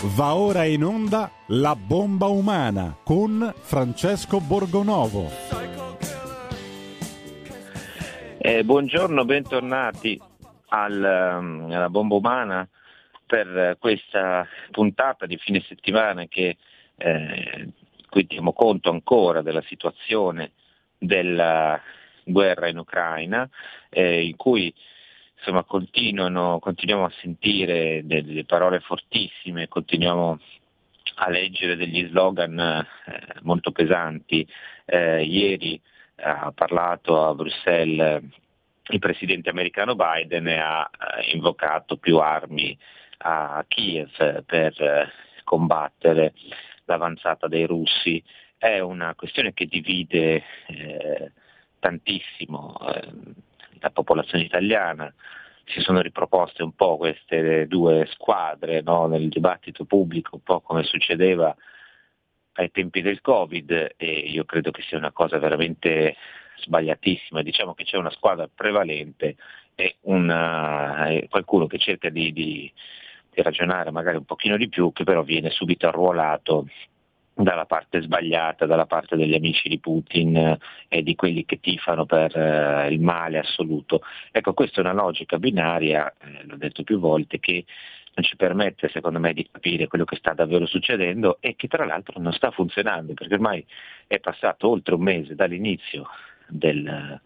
Va ora in onda La bomba umana con Francesco Borgonovo. Eh, buongiorno, bentornati al, um, alla bomba umana per questa puntata di fine settimana che eh, qui diamo conto ancora della situazione della guerra in Ucraina, eh, in cui insomma, continuano, continuiamo a sentire delle parole fortissime, continuiamo a leggere degli slogan eh, molto pesanti. Eh, ieri ha parlato a Bruxelles il presidente americano Biden e ha eh, invocato più armi a Kiev per eh, combattere l'avanzata dei russi. È una questione che divide eh, tantissimo eh, la popolazione italiana, si sono riproposte un po' queste due squadre no? nel dibattito pubblico, un po' come succedeva ai tempi del Covid e io credo che sia una cosa veramente sbagliatissima, diciamo che c'è una squadra prevalente e una, qualcuno che cerca di, di, di ragionare magari un pochino di più, che però viene subito arruolato dalla parte sbagliata, dalla parte degli amici di Putin eh, e di quelli che tifano per eh, il male assoluto. Ecco, questa è una logica binaria, eh, l'ho detto più volte, che non ci permette secondo me di capire quello che sta davvero succedendo e che tra l'altro non sta funzionando, perché ormai è passato oltre un mese dall'inizio del eh,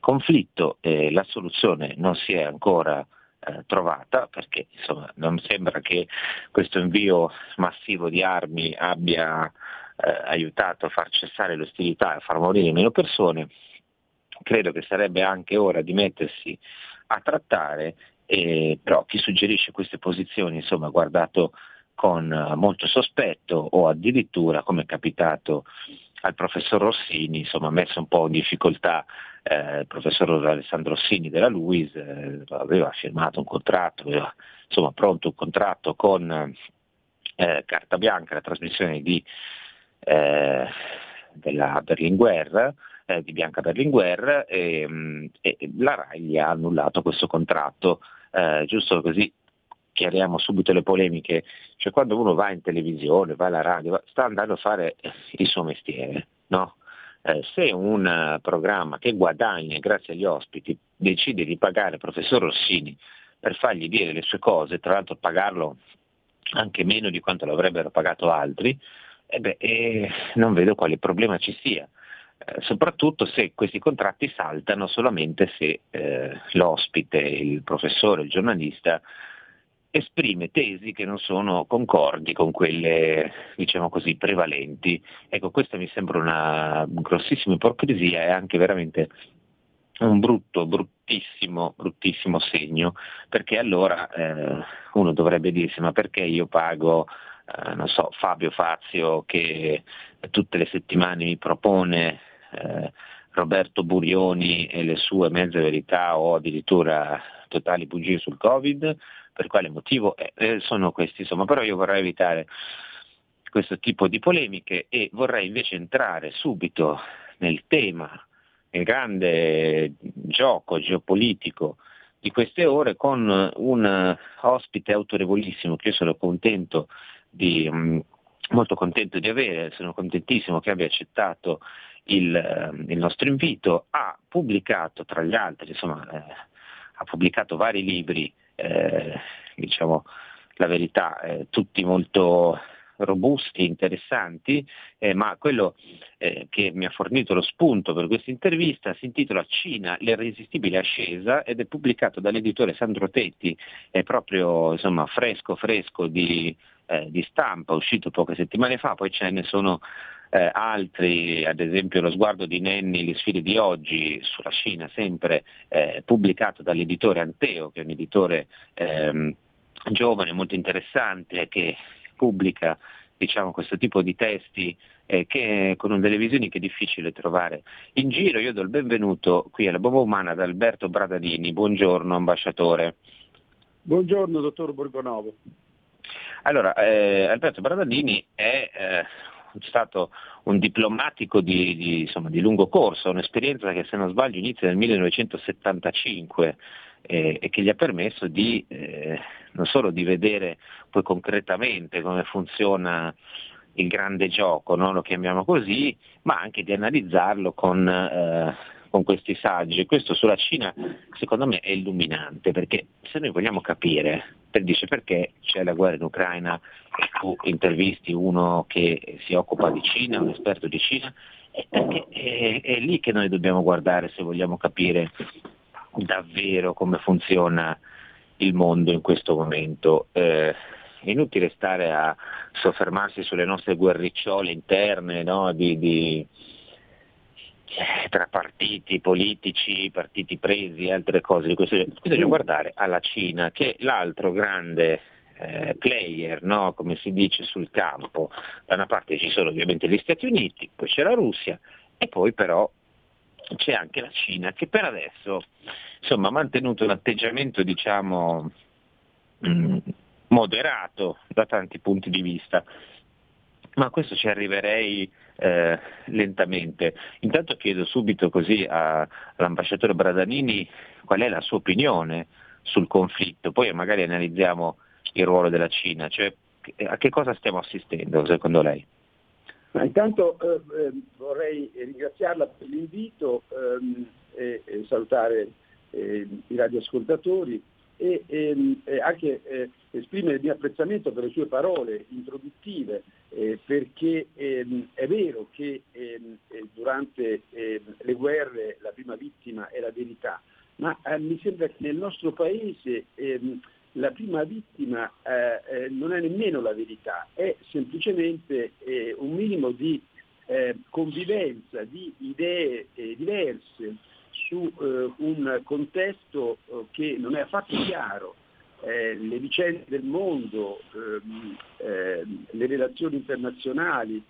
conflitto e la soluzione non si è ancora eh, trovata, perché insomma, non sembra che questo invio massivo di armi abbia eh, aiutato a far cessare le ostilità e a far morire meno persone, credo che sarebbe anche ora di mettersi a trattare, eh, però chi suggerisce queste posizioni insomma, guardato con molto sospetto o addirittura, come è capitato al professor Rossini, insomma, messo un po' in difficoltà eh, il professor Alessandro Rossini della LUIS, eh, aveva firmato un contratto, aveva insomma, pronto un contratto con eh, Carta Bianca, la trasmissione di, eh, della Berlinguer, eh, di Bianca Berlinguer, e, mm, e, la RAI gli ha annullato questo contratto, eh, giusto così chiariamo subito le polemiche, cioè quando uno va in televisione, va alla radio, sta andando a fare il suo mestiere, no? Eh, se un uh, programma che guadagna grazie agli ospiti decide di pagare il professor Rossini per fargli dire le sue cose, tra l'altro pagarlo anche meno di quanto l'avrebbero pagato altri, eh beh, eh, non vedo quale problema ci sia. Eh, soprattutto se questi contratti saltano solamente se eh, l'ospite, il professore, il giornalista esprime tesi che non sono concordi con quelle, diciamo così, prevalenti. Ecco, questa mi sembra una grossissima ipocrisia e anche veramente un brutto, bruttissimo, bruttissimo segno, perché allora eh, uno dovrebbe dirsi ma perché io pago, eh, non so, Fabio Fazio che tutte le settimane mi propone eh, Roberto Burioni e le sue mezze verità o addirittura totali bugie sul Covid, per quale motivo eh, eh, sono questi, insomma, però io vorrei evitare questo tipo di polemiche e vorrei invece entrare subito nel tema, nel grande gioco geopolitico di queste ore con un ospite autorevolissimo che io sono contento di, mm, molto contento di avere, sono contentissimo che abbia accettato il, eh, il nostro invito, ha pubblicato tra gli altri, insomma, eh, ha pubblicato vari libri, eh, diciamo la verità, eh, tutti molto robusti, interessanti, eh, ma quello eh, che mi ha fornito lo spunto per questa intervista si intitola Cina, l'irresistibile ascesa ed è pubblicato dall'editore Sandro Tetti, è proprio insomma, fresco fresco di, eh, di stampa, uscito poche settimane fa, poi ce ne sono eh, altri, ad esempio lo sguardo di Nenni, le sfide di oggi sulla Cina, sempre eh, pubblicato dall'editore Anteo, che è un editore ehm, giovane, molto interessante, che pubblica diciamo, questo tipo di testi eh, che, con delle visioni che è difficile trovare in giro. Io do il benvenuto qui alla Bomba Umana ad Alberto Bradadini. Buongiorno ambasciatore. Buongiorno dottor Borgonovo. Allora, eh, Alberto Bradadini è eh, stato un diplomatico di, di, insomma, di lungo corso, un'esperienza che se non sbaglio inizia nel 1975 eh, e che gli ha permesso di eh, non solo di vedere poi concretamente come funziona il grande gioco, no? lo chiamiamo così, ma anche di analizzarlo con, eh, con questi saggi. Questo sulla Cina secondo me è illuminante, perché se noi vogliamo capire, per dice perché c'è la guerra in Ucraina e tu intervisti uno che si occupa di Cina, un esperto di Cina, è perché è, è lì che noi dobbiamo guardare se vogliamo capire davvero come funziona il mondo in questo momento. Eh, è inutile stare a soffermarsi sulle nostre guerricciole interne no? di, di, tra partiti politici, partiti presi e altre cose. Bisogna guardare alla Cina, che è l'altro grande eh, player, no? come si dice, sul campo. Da una parte ci sono ovviamente gli Stati Uniti, poi c'è la Russia e poi però c'è anche la Cina che per adesso insomma, ha mantenuto un atteggiamento diciamo, mh, mm, moderato da tanti punti di vista. Ma a questo ci arriverei eh, lentamente. Intanto chiedo subito così all'ambasciatore Bradanini qual è la sua opinione sul conflitto, poi magari analizziamo il ruolo della Cina, cioè a che cosa stiamo assistendo secondo lei? Ma intanto eh, eh vorrei ringraziarla per l'invito ehm, e, e, salutare eh, i radioascoltatori e, e, e anche eh, esprimere il mio apprezzamento per le sue parole introduttive, eh, perché ehm, è vero che ehm, eh, durante ehm, le guerre la prima vittima è la verità, ma eh, mi sembra che nel nostro Paese ehm, la prima vittima eh, eh, non è nemmeno la verità, è semplicemente un minimo di convivenza, di idee diverse, su eh, un contesto eh, che non è affatto chiaro. Eh, le vicende del mondo, ehm, ehm, le relazioni internazionali,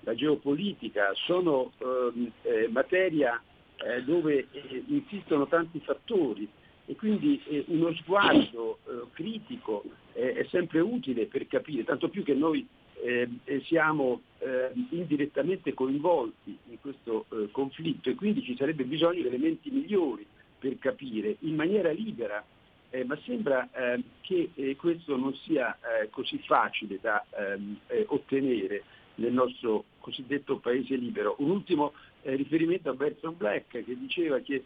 la geopolitica sono ehm, eh, materia eh, dove eh, insistono tanti fattori e quindi uno sguardo critico è sempre utile per capire, tanto più che noi eh, siamo eh, indirettamente coinvolti in questo eh, conflitto e quindi ci sarebbe bisogno di elementi migliori per capire in maniera libera, eh, ma sembra ehm, che eh, questo non sia eh, così facile da ehm, ottenere nel nostro cosiddetto paese libero. Un ultimo riferimento a Bertrand Black che diceva che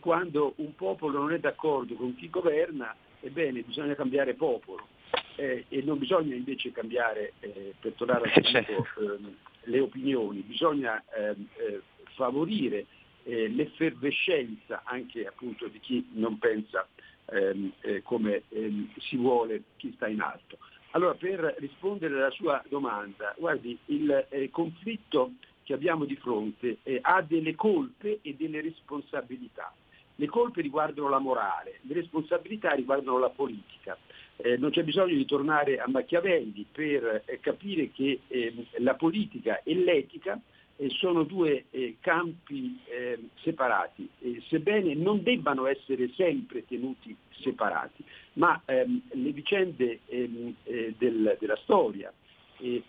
quando un popolo non è d'accordo con chi governa, ebbene bisogna cambiare popolo eh, e non bisogna invece cambiare, eh, per tornare al punto, ehm, le opinioni, bisogna ehm, eh, favorire eh, l'effervescenza anche appunto di chi non pensa ehm, eh, come ehm, si vuole chi sta in alto. Allora per rispondere alla sua domanda, guardi, il eh, conflitto che abbiamo di fronte ha delle colpe e delle responsabilità. Le colpe riguardano la morale, le responsabilità riguardano la politica. Eh, non c'è bisogno di tornare a Machiavelli per eh, capire che eh, la politica e l'etica eh, sono due eh, campi ehm, separati, sebbene non debbano essere sempre tenuti separati, ma ehm, le vicende ehm, eh, del, della storia e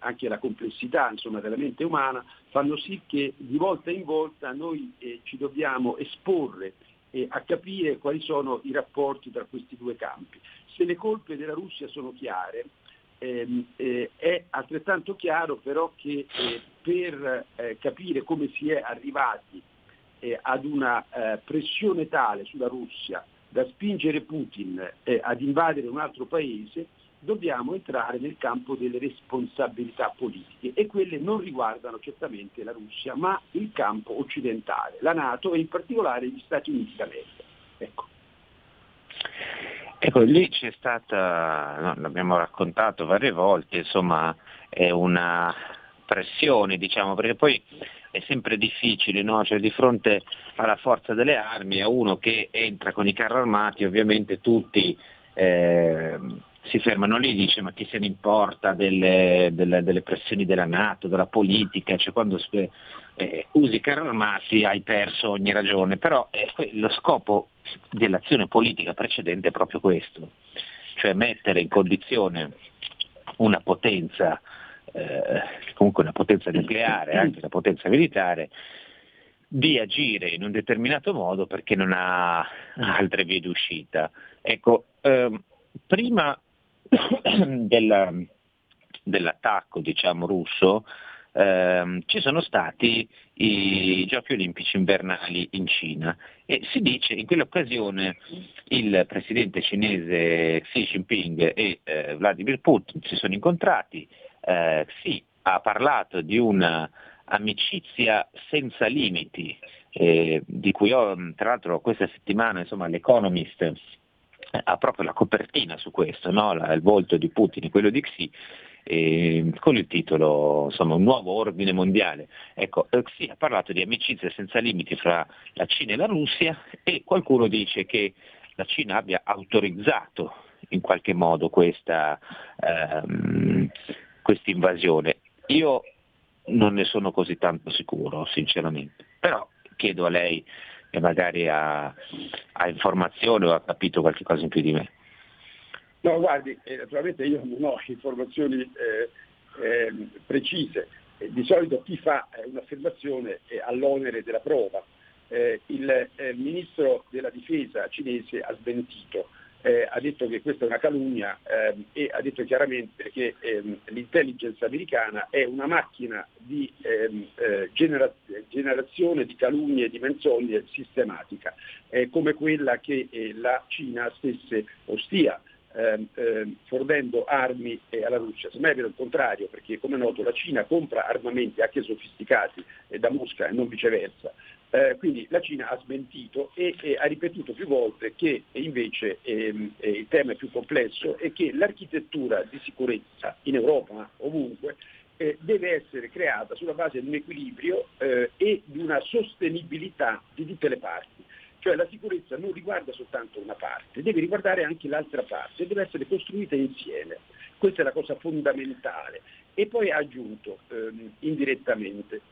anche la complessità insomma, della mente umana fanno sì che di volta in volta noi ci dobbiamo esporre a capire quali sono i rapporti tra questi due campi. Se le colpe della Russia sono chiare, ehm, eh, è altrettanto chiaro però che eh, per eh, capire come si è arrivati eh, ad una eh, pressione tale sulla Russia da spingere Putin eh, ad invadere un altro paese, dobbiamo entrare nel campo delle responsabilità politiche e quelle non riguardano certamente la Russia, ma il campo occidentale, la Nato e in particolare gli Stati Uniti d'America. Ecco. Ecco, lì c'è stata, no, l'abbiamo raccontato varie volte, insomma è una pressione, diciamo, perché poi è sempre difficile, no? cioè, di fronte alla forza delle armi, a uno che entra con i carri armati, ovviamente tutti eh, si fermano lì dice ma chi se ne importa delle, delle, delle pressioni della Nato, della politica, cioè quando eh, usi carri armati hai perso ogni ragione, però eh, lo scopo dell'azione politica precedente è proprio questo, cioè mettere in condizione una potenza, eh, comunque una potenza nucleare, anche una potenza militare, di agire in un determinato modo perché non ha altre vie d'uscita. Ecco, ehm, prima della, dell'attacco diciamo, russo ehm, ci sono stati i giochi olimpici invernali in Cina. E si dice in quell'occasione il presidente cinese Xi Jinping e eh, Vladimir Putin si sono incontrati, eh, Xi ha parlato di un'amicizia senza limiti, eh, di cui ho tra l'altro questa settimana insomma, l'Economist ha proprio la copertina su questo, no? la, il volto di Putin quello di Xi, eh, con il titolo insomma, Un nuovo ordine mondiale. Ecco, Xi ha parlato di amicizia senza limiti fra la Cina e la Russia e qualcuno dice che la Cina abbia autorizzato in qualche modo questa ehm, invasione. Io non ne sono così tanto sicuro, sinceramente, però chiedo a lei e magari ha, ha informazioni o ha capito qualche cosa in più di me. No, guardi, eh, naturalmente io non ho informazioni eh, eh, precise. Di solito chi fa eh, un'affermazione ha l'onere della prova. Eh, il eh, ministro della difesa cinese ha smentito eh, ha detto che questa è una calunnia ehm, e ha detto chiaramente che ehm, l'intelligence americana è una macchina di ehm, eh, genera- generazione di calunnie e di menzogne sistematica, eh, come quella che eh, la Cina stesse o stia ehm, ehm, fornendo armi alla Russia. Semmai è vero il contrario, perché come è noto la Cina compra armamenti anche sofisticati da Mosca e non viceversa. Eh, quindi la Cina ha smentito e, e, ha ripetuto più volte che invece ehm, eh, il tema è più complesso e che l'architettura di sicurezza in Europa, ovunque, eh, deve essere creata sulla base di un equilibrio eh, e di una sostenibilità di tutte le parti. Cioè la sicurezza non riguarda soltanto una parte, deve riguardare anche l'altra parte, deve essere costruita insieme. Questa è la cosa fondamentale. E poi ha aggiunto ehm, indirettamente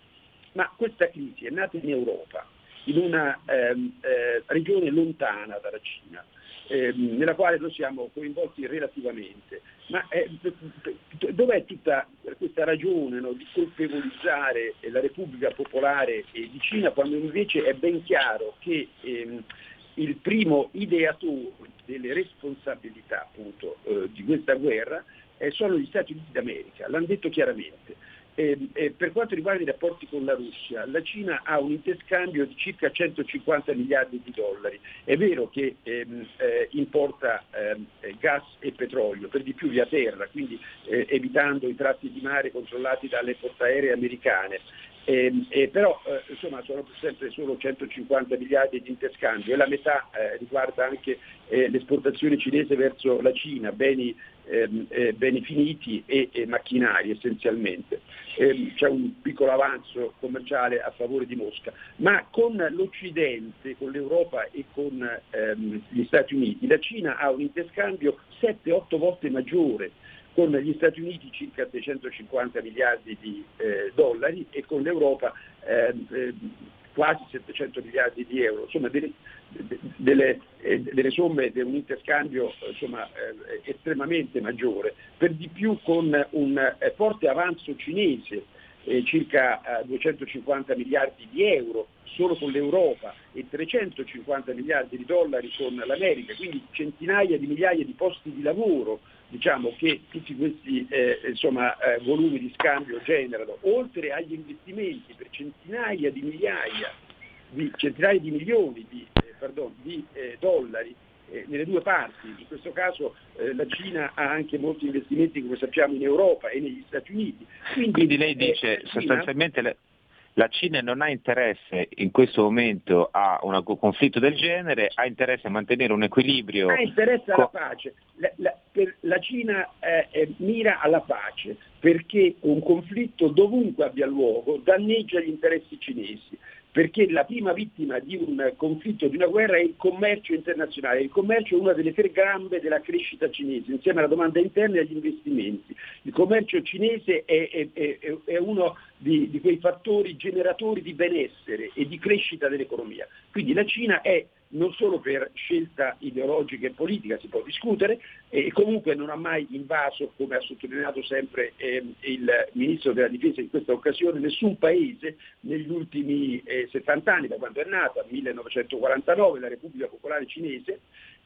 ma questa crisi è nata in Europa, in una ehm, eh, regione lontana dalla Cina, ehm, nella quale noi siamo coinvolti relativamente. Ma eh, dov'è tutta questa ragione no, di colpevolizzare la Repubblica Popolare di Cina quando invece è ben chiaro che ehm, il primo ideatore delle responsabilità appunto, eh, di questa guerra eh, sono gli Stati Uniti d'America, l'hanno detto chiaramente. Eh, eh, per quanto riguarda i rapporti con la Russia, la Cina ha un interscambio di circa 150 miliardi di dollari. È vero che ehm, eh, importa ehm, gas e petrolio, per di più via terra, quindi eh, evitando i tratti di mare controllati dalle portaeree americane. Eh, eh, però eh, insomma sono sempre solo 150 miliardi di interscambio e la metà eh, riguarda anche eh, l'esportazione cinese verso la Cina, beni, ehm, eh, beni finiti e, e, macchinari essenzialmente. Ehm, c'è un piccolo avanzo commerciale a favore di Mosca, ma con l'Occidente, con l'Europa e con ehm, gli Stati Uniti la Cina ha un interscambio 7-8 volte maggiore con gli Stati Uniti circa 650 miliardi di eh, dollari e con l'Europa eh, eh, quasi 700 miliardi di euro, insomma delle, delle, eh, delle somme di un interscambio insomma, eh, estremamente maggiore, per di più con un eh, forte avanzo cinese, circa 250 miliardi di euro solo con l'Europa e 350 miliardi di dollari con l'America, quindi centinaia di migliaia di posti di lavoro diciamo, che tutti questi eh, insomma, eh, volumi di scambio generano, oltre agli investimenti per centinaia di migliaia, di, centinaia di milioni di, eh, pardon, di eh, dollari eh, nelle due parti, in questo caso eh, la Cina ha anche molti investimenti come sappiamo in Europa e negli Stati Uniti. Quindi, Quindi lei dice sostanzialmente... Le la Cina non ha interesse in questo momento a un conflitto del genere, ha interesse a mantenere un equilibrio. Ha interesse alla pace. La, la, la Cina eh, eh, mira alla pace perché un conflitto dovunque abbia luogo danneggia gli interessi cinesi perché la prima vittima di un conflitto, di una guerra è il commercio internazionale. Il commercio è una delle tre gambe della crescita cinese, insieme alla domanda interna e agli investimenti. Il commercio cinese è, è, è, uno di, di, quei fattori generatori di benessere e di crescita dell'economia. Quindi la Cina è non solo per scelta ideologica e politica, si può discutere, e comunque non ha mai invaso, come ha sottolineato sempre eh, il Ministro della Difesa in questa occasione, nessun paese negli ultimi eh, 70 anni, da quando è nata, 1949, la Repubblica Popolare Cinese,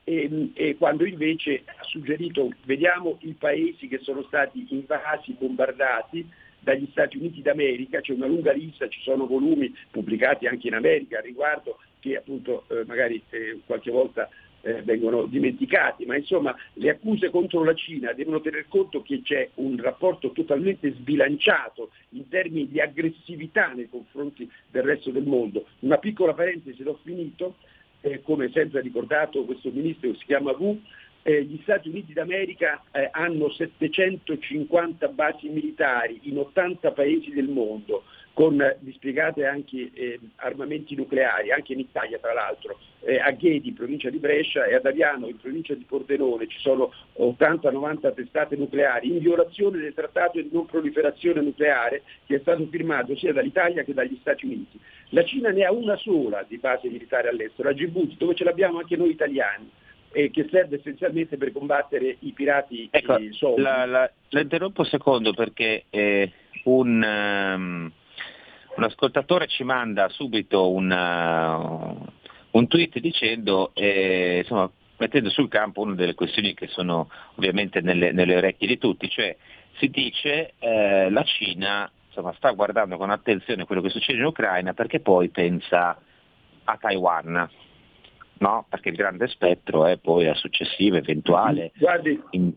e, e, quando invece ha suggerito vediamo i paesi che sono stati invasi, bombardati dagli Stati Uniti d'America, c'è una lunga lista, ci sono volumi pubblicati anche in America al riguardo che appunto eh, magari eh, qualche volta eh, vengono dimenticati, ma insomma le accuse contro la Cina devono tener conto che c'è un rapporto totalmente sbilanciato in termini di aggressività nei confronti del resto del mondo. Una piccola parentesi, l'ho finito, eh, come sempre ha ricordato questo ministro che si chiama Wu, eh, gli Stati Uniti d'America eh, hanno 750 basi militari in 80 paesi del mondo, con dispiegate anche eh, armamenti nucleari, anche in Italia tra l'altro. Eh, a Ghedi in provincia di Brescia e ad Aviano in provincia di Pordenone ci sono 80-90 testate nucleari in violazione del trattato di non proliferazione nucleare che è stato firmato sia dall'Italia che dagli Stati Uniti. La Cina ne ha una sola di base militare all'estero, a Djibouti, dove ce l'abbiamo anche noi italiani eh, che serve essenzialmente per combattere i pirati ecco, soldi. La, la, la interrompo un secondo perché eh, un, um, un, ascoltatore ci manda subito un, uh, un tweet dicendo, eh, insomma, mettendo sul campo una delle questioni che sono ovviamente nelle, nelle orecchie di tutti, cioè si dice eh, la Cina insomma, sta guardando con attenzione quello che succede in Ucraina perché poi pensa a Taiwan no? perché il grande spettro è poi a successivo, eventuale. Guardi, in...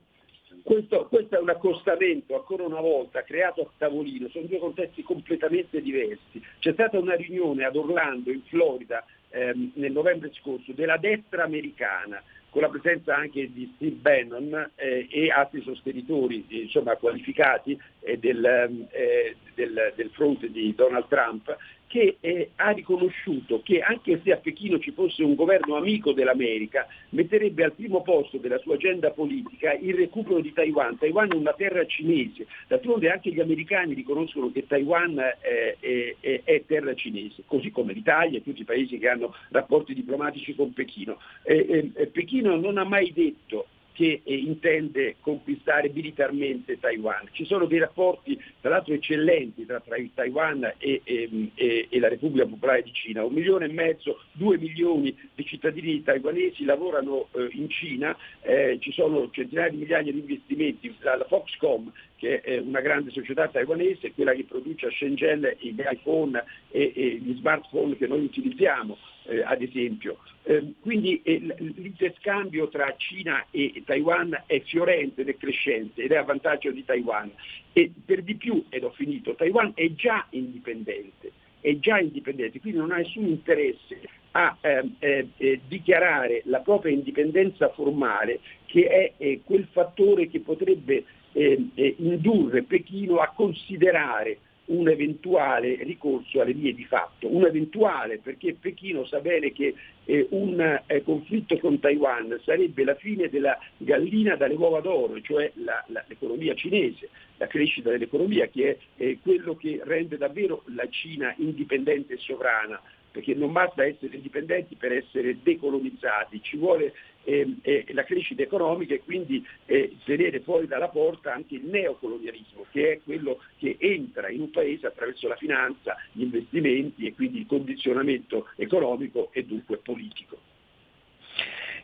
questo, questo, è un accostamento, ancora una volta, creato a tavolino, sono due contesti completamente diversi. C'è stata una riunione ad Orlando, in Florida, ehm, nel novembre scorso, della destra americana, con la presenza anche di Steve Bannon eh, e altri sostenitori insomma, qualificati eh, del, ehm, eh, del, del fronte di Donald Trump, che eh, ha riconosciuto che anche se a Pechino ci fosse un governo amico dell'America, metterebbe al primo posto della sua agenda politica il recupero di Taiwan. Taiwan è una terra cinese, d'altronde anche gli americani riconoscono che Taiwan eh, è, è, è, terra cinese, così come l'Italia e tutti i paesi che hanno rapporti diplomatici con Pechino. Eh, eh Pechino non ha mai detto che eh, intende conquistare militarmente Taiwan. Ci sono dei rapporti tra l'altro eccellenti tra, tra Taiwan e, e, e, la Repubblica Popolare di Cina. Un milione e mezzo, due milioni di cittadini taiwanesi lavorano eh, in Cina, eh, ci sono centinaia di migliaia di investimenti, la, Foxcom che è una grande società taiwanese, quella che produce a Shenzhen gli iPhone e, e gli smartphone che noi utilizziamo, eh, ad esempio. Eh, quindi eh, l'interscambio tra Cina e Taiwan è fiorente ed è crescente ed è a vantaggio di Taiwan. E per di più, ed ho finito, Taiwan è già indipendente, è già indipendente, quindi non ha nessun interesse a ehm, eh, eh, dichiarare la propria indipendenza formale che è eh, quel fattore che potrebbe ehm, eh, indurre Pechino a considerare un eventuale ricorso alle vie di fatto, un eventuale perché Pechino sa bene che eh, un eh, conflitto con Taiwan sarebbe la fine della gallina dalle uova d'oro, cioè la, la, l'economia cinese, la crescita dell'economia che è eh, quello che rende davvero la Cina indipendente e sovrana perché non basta essere indipendenti per essere decolonizzati, ci vuole eh, eh, la crescita economica e quindi eh, tenere fuori dalla porta anche il neocolonialismo, che è quello che entra in un paese attraverso la finanza, gli investimenti e quindi il condizionamento economico e dunque politico.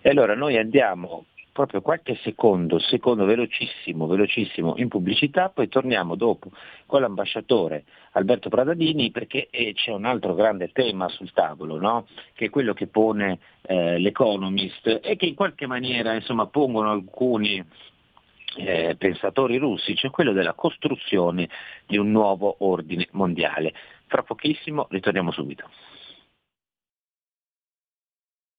E allora noi andiamo proprio qualche secondo, secondo velocissimo, velocissimo in pubblicità, poi torniamo dopo con l'ambasciatore Alberto Pradadini perché eh, c'è un altro grande tema sul tavolo, no? che è quello che pone eh, l'Economist e che in qualche maniera insomma, pongono alcuni eh, pensatori russi, cioè quello della costruzione di un nuovo ordine mondiale. Fra pochissimo ritorniamo subito.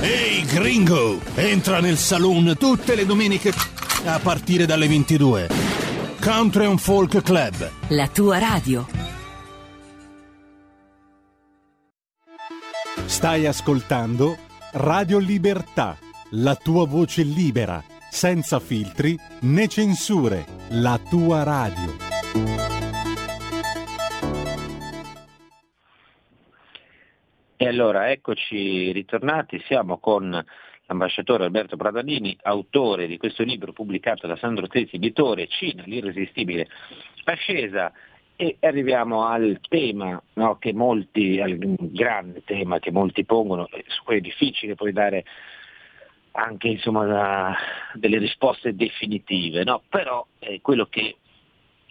Ehi gringo, entra nel saloon tutte le domeniche a partire dalle 22. Country and Folk Club. La tua radio. Stai ascoltando Radio Libertà, la tua voce libera, senza filtri né censure, la tua radio. E allora eccoci ritornati, siamo con l'ambasciatore Alberto Pradalini, autore di questo libro pubblicato da Sandro Tesi, editore Cina, l'irresistibile ascesa e arriviamo al tema no, che molti, al grande tema che molti pongono, su cui è difficile poi dare anche insomma, la, delle risposte definitive, no? però è quello che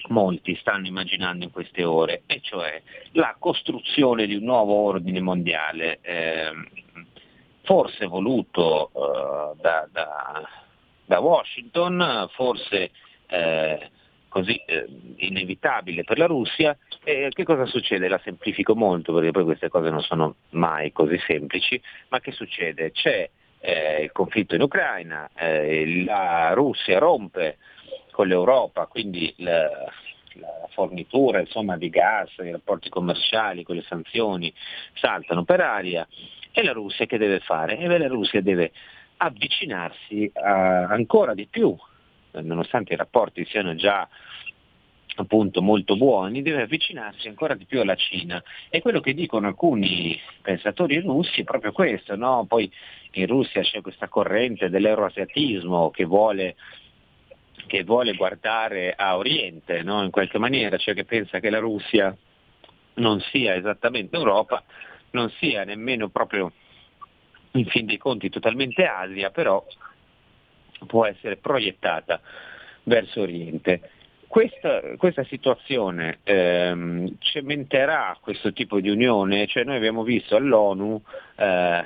molti stanno immaginando in queste ore, e cioè la costruzione di un nuovo ordine mondiale, eh, forse voluto eh, da, da, da, Washington, forse eh, così eh, inevitabile per la Russia. E che cosa succede? La semplifico molto perché poi queste cose non sono mai così semplici, ma che succede? C'è eh, il conflitto in Ucraina, eh, la Russia rompe con l'Europa, quindi la, la fornitura insomma, di gas, i rapporti commerciali con le sanzioni saltano per aria e la Russia che deve fare? E la Russia deve avvicinarsi a, ancora di più, nonostante i rapporti siano già appunto molto buoni, deve avvicinarsi ancora di più alla Cina. E quello che dicono alcuni pensatori russi è proprio questo, no? Poi in Russia c'è questa corrente dell'euroasiatismo che vuole, che vuole guardare a Oriente no? in qualche maniera, cioè che pensa che la Russia non sia esattamente Europa, non sia nemmeno proprio in fin dei conti totalmente Asia, però può essere proiettata verso Oriente. Questa, questa situazione ehm, cementerà questo tipo di unione, cioè noi abbiamo visto all'ONU eh,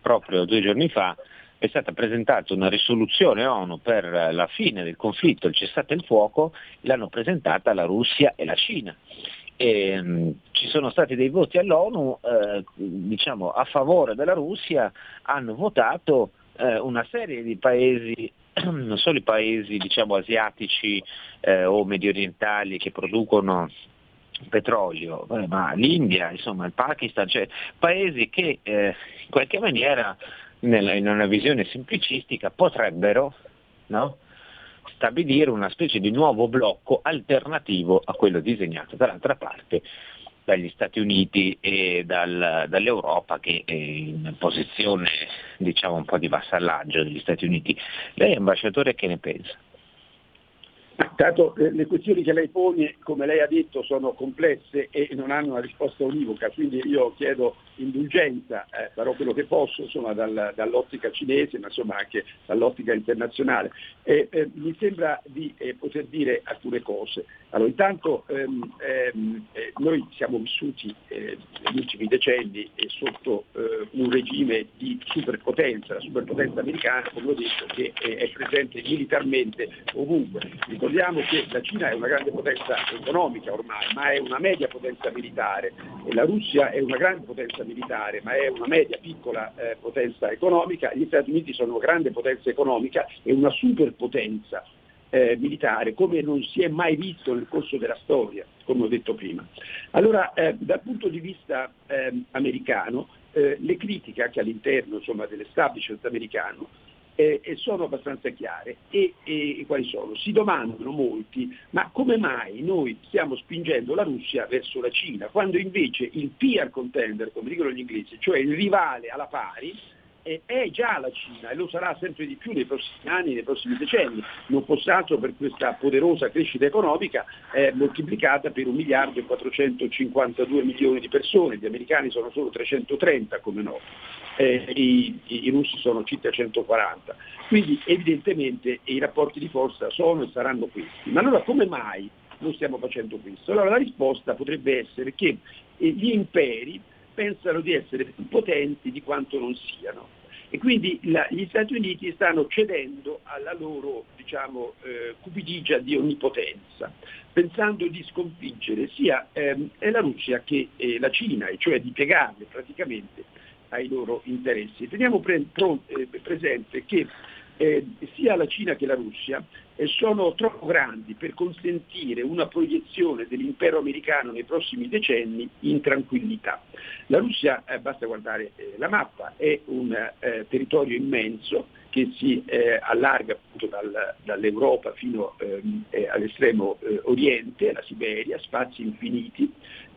proprio due giorni fa è stata presentata una risoluzione ONU per la fine del conflitto, il cessate il fuoco, l'hanno presentata la Russia e la Cina. E, um, ci sono stati dei voti all'ONU eh, diciamo, a favore della Russia, hanno votato eh, una serie di paesi non solo i paesi diciamo, asiatici eh, o medio orientali che producono petrolio, eh, ma l'India, insomma il Pakistan, cioè paesi che eh, in qualche maniera nella, in una visione semplicistica potrebbero no, stabilire una specie di nuovo blocco alternativo a quello disegnato dall'altra parte dagli Stati Uniti e dal, dall'Europa che è in posizione diciamo un po' di vassallaggio degli Stati Uniti. Lei ambasciatore che ne pensa? Tanto le questioni che lei pone, come lei ha detto, sono complesse e non hanno una risposta univoca, quindi io chiedo indulgenza, eh, farò quello che posso insomma, dal, dall'ottica cinese, ma insomma anche dall'ottica internazionale. E, eh, mi sembra di eh, poter dire alcune cose. Allora, intanto ehm, ehm, eh, noi siamo vissuti eh, negli ultimi decenni sotto un regime di superpotenza, la superpotenza americana, come ho detto, che è presente militarmente ovunque. Ricordiamo che la Cina è una grande potenza economica ormai, ma è una media potenza militare e la Russia è una grande potenza militare, ma è una media piccola eh, potenza economica, gli Stati Uniti sono una grande potenza economica e una superpotenza eh, militare come non si è mai visto nel corso della storia, come ho detto prima. Allora, eh, dal punto di vista ehm, americano, eh, le critiche anche all'interno insomma, dell'establishment americano eh, sono abbastanza chiare. E, e, quali sono? Si domandano molti, ma come mai noi stiamo spingendo la Russia verso la Cina, quando invece il peer contender, come dicono gli inglesi, cioè il rivale alla pari, è già la Cina e lo sarà sempre di più nei prossimi anni, nei prossimi decenni, non fosse altro per questa poderosa crescita economica eh, moltiplicata per 1 miliardo e 452 milioni di persone, gli americani sono solo 330 come no, eh, i, i, russi sono circa 140. Quindi evidentemente i rapporti di forza sono e saranno questi. Ma allora come mai non stiamo facendo questo? Allora la risposta potrebbe essere che gli imperi pensano di essere più potenti di quanto non siano. E quindi la, gli Stati Uniti stanno cedendo alla loro diciamo, eh, cupidigia di onnipotenza, pensando di sconfiggere sia ehm, la Russia che eh, la Cina, e cioè di piegarle praticamente ai loro interessi. Teniamo pre- pro- eh, presente che eh, sia la Cina che la Russia eh, sono troppo grandi per consentire una proiezione dell'impero americano nei prossimi decenni in tranquillità. La Russia, eh, basta guardare eh, la mappa, è un eh, territorio immenso che si eh, allarga appunto dal, dall'Europa fino ehm, all'estremo oriente, alla Siberia, spazi infiniti,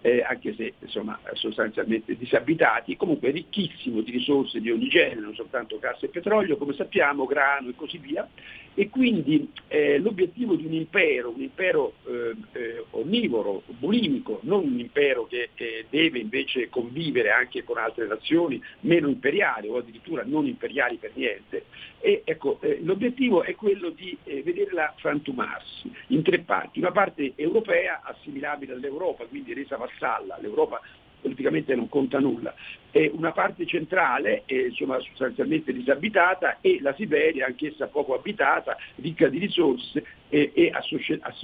eh, anche se insomma, sostanzialmente disabitati, comunque ricchissimo di risorse di ogni genere, non soltanto gas e petrolio, come sappiamo, grano e così via, e quindi eh, l'obiettivo di un impero, un impero eh, eh onnivoro, bulimico, non un impero che deve invece convivere anche con altre nazioni meno imperiali o addirittura non imperiali per niente, e, ecco, eh, l'obiettivo è quello di eh, vederla frantumarsi in tre parti, una parte europea assimilabile all'Europa, quindi resa vassalla, l'Europa politicamente non conta nulla, e una parte centrale eh, insomma, sostanzialmente disabitata e la Siberia anch'essa poco abitata, ricca di risorse e, e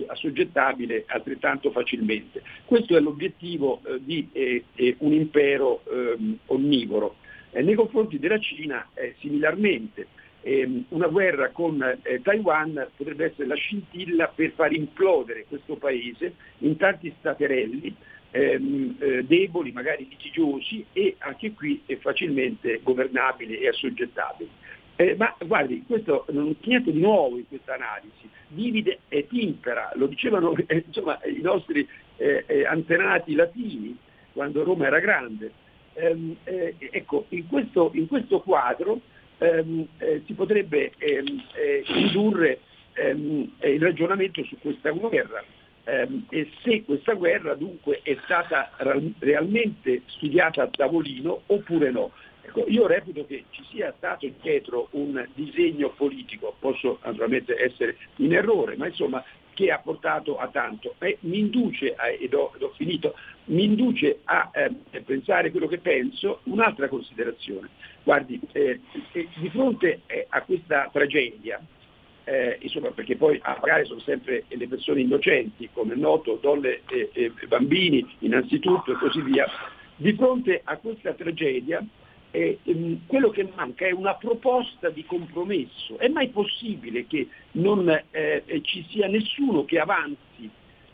assoggettabile altrettanto facilmente. Questo è l'obiettivo eh, di eh, eh un impero ehm, onnivoro. nei confronti della Cina similarmente eh, una guerra con eh, Taiwan potrebbe essere la scintilla per far implodere questo paese in tanti staterelli ehm, eh, deboli, magari litigiosi e anche qui facilmente governabili e assoggettabili. Eh, ma guardi, questo non c'è niente di nuovo in questa analisi, divide e timpera, lo dicevano eh, insomma, i nostri eh, eh, antenati latini quando Roma era grande. Ehm, ecco, in questo, in questo quadro ehm, eh, si potrebbe ehm, eh, indurre ehm, il ragionamento su questa guerra e se questa guerra dunque è stata realmente studiata a tavolino oppure no. Ecco, io reputo che ci sia stato dietro un disegno politico, posso naturalmente essere in errore, ma insomma che ha portato a tanto e mi induce, a, ed, ho, ed, ho, finito, mi induce a eh, pensare quello che penso, un'altra considerazione. Guardi, eh, di fronte eh, a questa tragedia, eh, insomma, perché poi a pagare sono sempre le persone innocenti, come noto, donne e bambini innanzitutto e così via, di fronte a questa tragedia eh, ehm, quello che manca è una proposta di compromesso. È mai possibile che non eh, ci sia nessuno che avanzi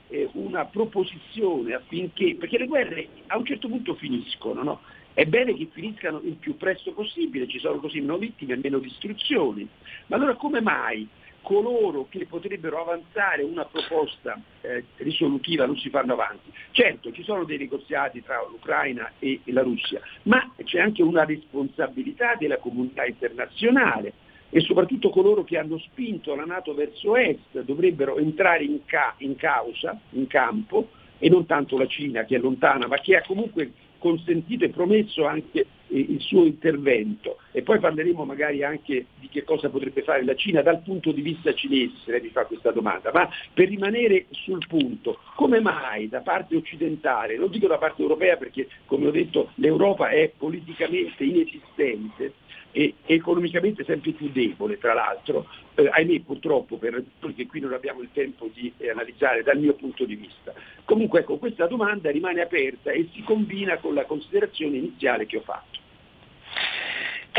eh, una proposizione affinché, perché le guerre a un certo punto finiscono, no? È bene che finiscano il più presto possibile, ci sono così meno vittime e meno distruzioni. Ma allora come mai coloro che potrebbero avanzare una proposta eh, risolutiva non si fanno avanti. Certo, ci sono dei negoziati tra l'Ucraina e, la Russia, ma c'è anche una responsabilità della comunità internazionale e soprattutto coloro che hanno spinto la Nato verso est dovrebbero entrare in, ca- in causa, in campo, e non tanto la Cina che è lontana, ma che ha comunque consentito e promesso anche il suo intervento e poi parleremo magari anche di che cosa potrebbe fare la Cina dal punto di vista cinese, se lei mi fa questa domanda, ma per rimanere sul punto, come mai da parte occidentale, non dico da parte europea perché come ho detto l'Europa è politicamente inesistente, e economicamente sempre più debole, tra l'altro, eh, ahimè purtroppo per ragioni qui non abbiamo il tempo di eh, analizzare dal mio punto di vista. Comunque ecco, questa domanda rimane aperta e si combina con la considerazione iniziale che ho fatto.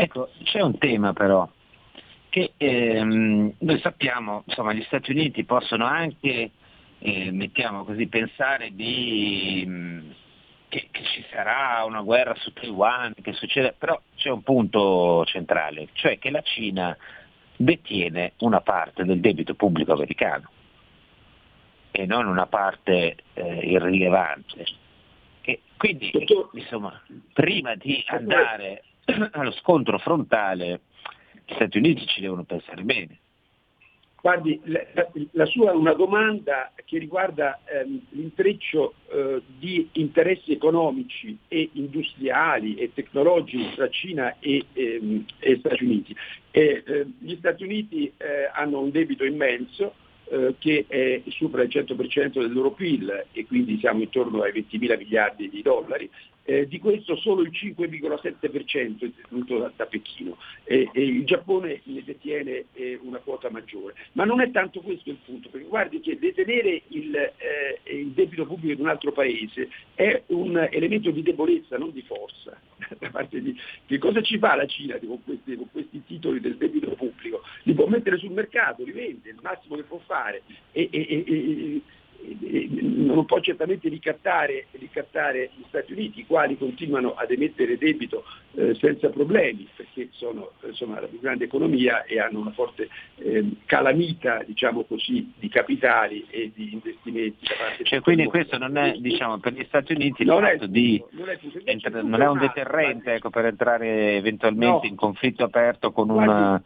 Ecco, c'è un tema però, che ehm, noi sappiamo, insomma, gli Stati Uniti possono anche, eh, mettiamo così, pensare di che, che, ci sarà una guerra su Taiwan, che succede, però c'è un punto centrale, cioè che la Cina detiene una parte del debito pubblico americano e non una parte eh, irrilevante. E quindi, insomma, prima di andare allo scontro frontale, gli Stati Uniti ci devono pensare bene. Guardi, la, la, sua è una domanda che riguarda ehm, l'intreccio eh, di interessi economici e industriali e tecnologici tra Cina e, ehm, e Stati Uniti. E, eh, gli Stati Uniti eh, hanno un debito immenso eh, che è supera il 100% del loro PIL e quindi siamo intorno ai 20 mila miliardi di dollari eh, di questo solo il 5,7% è tenuto da, da Pechino e, e, il Giappone ne detiene eh, una quota maggiore. Ma non è tanto questo il punto, perché guardi che detenere il, eh, il debito pubblico di un altro paese è un elemento di debolezza, non di forza. Di, che cosa ci fa la Cina con questi, con questi, titoli del debito pubblico? Li può mettere sul mercato, li vende, il massimo che può fare. E, e, non può certamente ricattare, ricattare, gli Stati Uniti, i quali continuano ad emettere debito eh, senza problemi, perché sono insomma, la più grande economia e hanno una forte eh, calamita diciamo così, di capitali e di investimenti. Da parte cioè, quindi questo non è diciamo, per gli Stati Uniti non è, di, non, è, non è, un deterrente ecco, per entrare eventualmente no, in conflitto aperto con una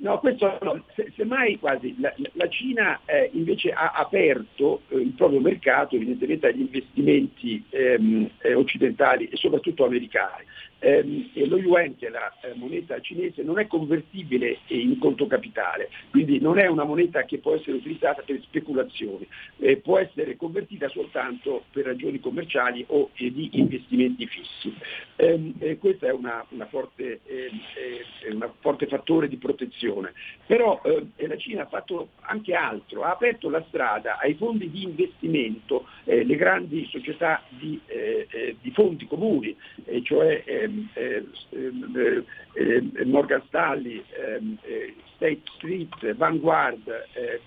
No, questo no, se, semmai quasi la, la Cina eh, invece ha aperto eh, il proprio mercato evidentemente agli investimenti ehm, eh, occidentali e soprattutto americani ehm, lo yuan, che è la eh, moneta cinese, non è convertibile in conto capitale, quindi non è una moneta che può essere utilizzata per speculazioni, eh, può essere convertita soltanto per ragioni commerciali o eh, di investimenti fissi. Ehm, questo è una, una forte, ehm, un forte fattore di protezione. Però eh, la Cina ha fatto anche altro, ha aperto la strada ai fondi di investimento, eh, le grandi società di, eh, eh di fondi comuni, cioè Morgan Stanley, State Street, Vanguard,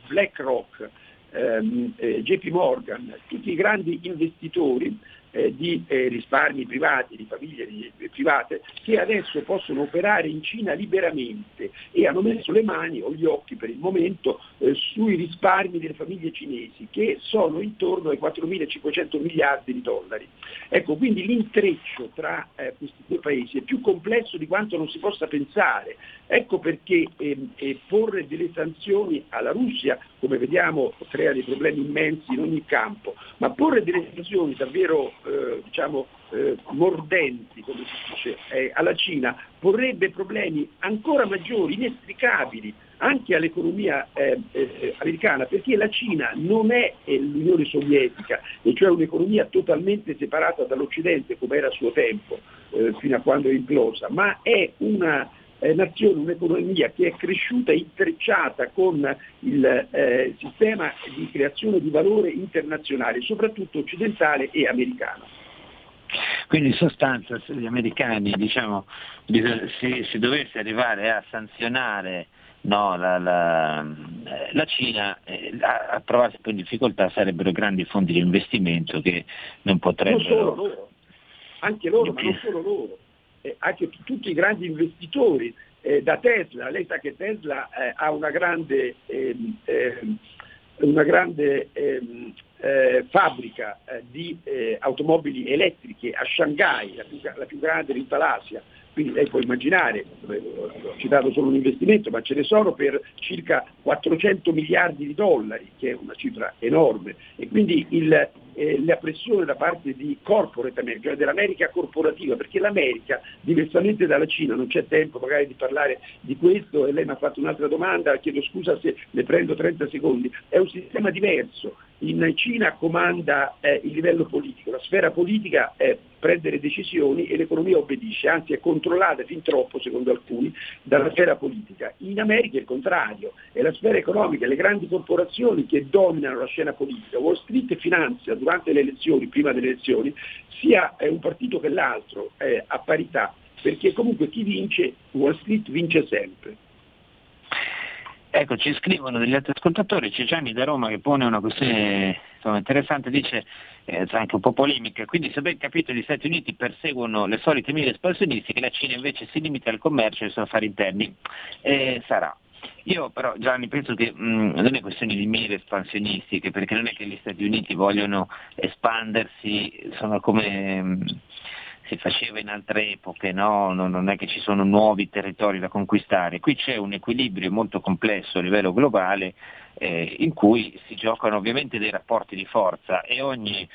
BlackRock, JP Morgan, tutti i grandi investitori eh, di eh, risparmi privati, di famiglie di, eh, private, che adesso possono operare in Cina liberamente e hanno messo le mani o gli occhi per il momento eh, sui risparmi delle famiglie cinesi, che sono intorno ai 4.500 miliardi di dollari. Ecco, quindi l'intreccio tra eh, questi due paesi è più complesso di quanto non si possa pensare. Ecco perché ehm, porre delle sanzioni alla Russia, come vediamo, crea dei problemi immensi in ogni campo, ma porre delle sanzioni davvero eh, diciamo, eh, mordenti, come si dice, eh, alla Cina, porrebbe problemi ancora maggiori, inestricabili, anche all'economia eh, eh, americana, perché la Cina non è l'Unione Sovietica, e cioè un'economia totalmente separata dall'Occidente, come era a suo tempo, eh, fino a quando è implosa, ma è una nazione, un'economia che è cresciuta intrecciata con il eh, sistema di creazione di valore internazionale, soprattutto occidentale e americano. Quindi in sostanza se gli americani diciamo, se, se dovesse arrivare a sanzionare no, la, la, la, Cina eh, a, a, trovarsi poi in difficoltà sarebbero grandi fondi di investimento che non potrebbero... Non solo loro, anche loro, ma non solo loro eh, anche t- tutti i grandi investitori, eh, da Tesla, lei sa che Tesla eh, ha una grande, ehm, ehm, una grande ehm, eh, fabbrica eh, di eh, automobili elettriche a Shanghai, la più, la più grande dell'Asia, quindi lei può immaginare, ho citato solo un investimento, ma ce ne sono per circa 400 miliardi di dollari, che è una cifra enorme. E quindi il, eh, la pressione da parte di corporate America, cioè dell'America corporativa, perché l'America, diversamente dalla Cina, non c'è tempo magari di parlare di questo e lei mi ha fatto un'altra domanda, chiedo scusa se ne prendo 30 secondi, è un sistema diverso. In Cina comanda eh, il livello politico, la sfera politica è prendere decisioni e l'economia obbedisce, anzi è controllata fin troppo, secondo alcuni, dalla sfera politica. In America è il contrario, è la sfera economica, le grandi corporazioni che dominano la scena politica. Wall Street finanzia durante le elezioni, prima delle elezioni, sia un partito che l'altro eh, a parità, perché comunque chi vince, Wall Street vince sempre. Ecco, ci scrivono degli altri ascoltatori, c'è Gianni da Roma che pone una questione insomma, interessante, dice eh, anche un po' polemica, quindi se ben capito gli Stati Uniti perseguono le solite mire espansionistiche, la Cina invece si limita al commercio e ai suoi affari interni. Eh, sarà. Io però Gianni penso che mh, mm, non è questione di mire espansionistiche, perché non è che gli Stati Uniti vogliono espandersi, sono come... Mh, mm, si faceva in altre epoche, no? non è che ci sono nuovi territori da conquistare, qui c'è un equilibrio molto complesso a livello globale eh, in cui si giocano ovviamente dei rapporti di forza e ogni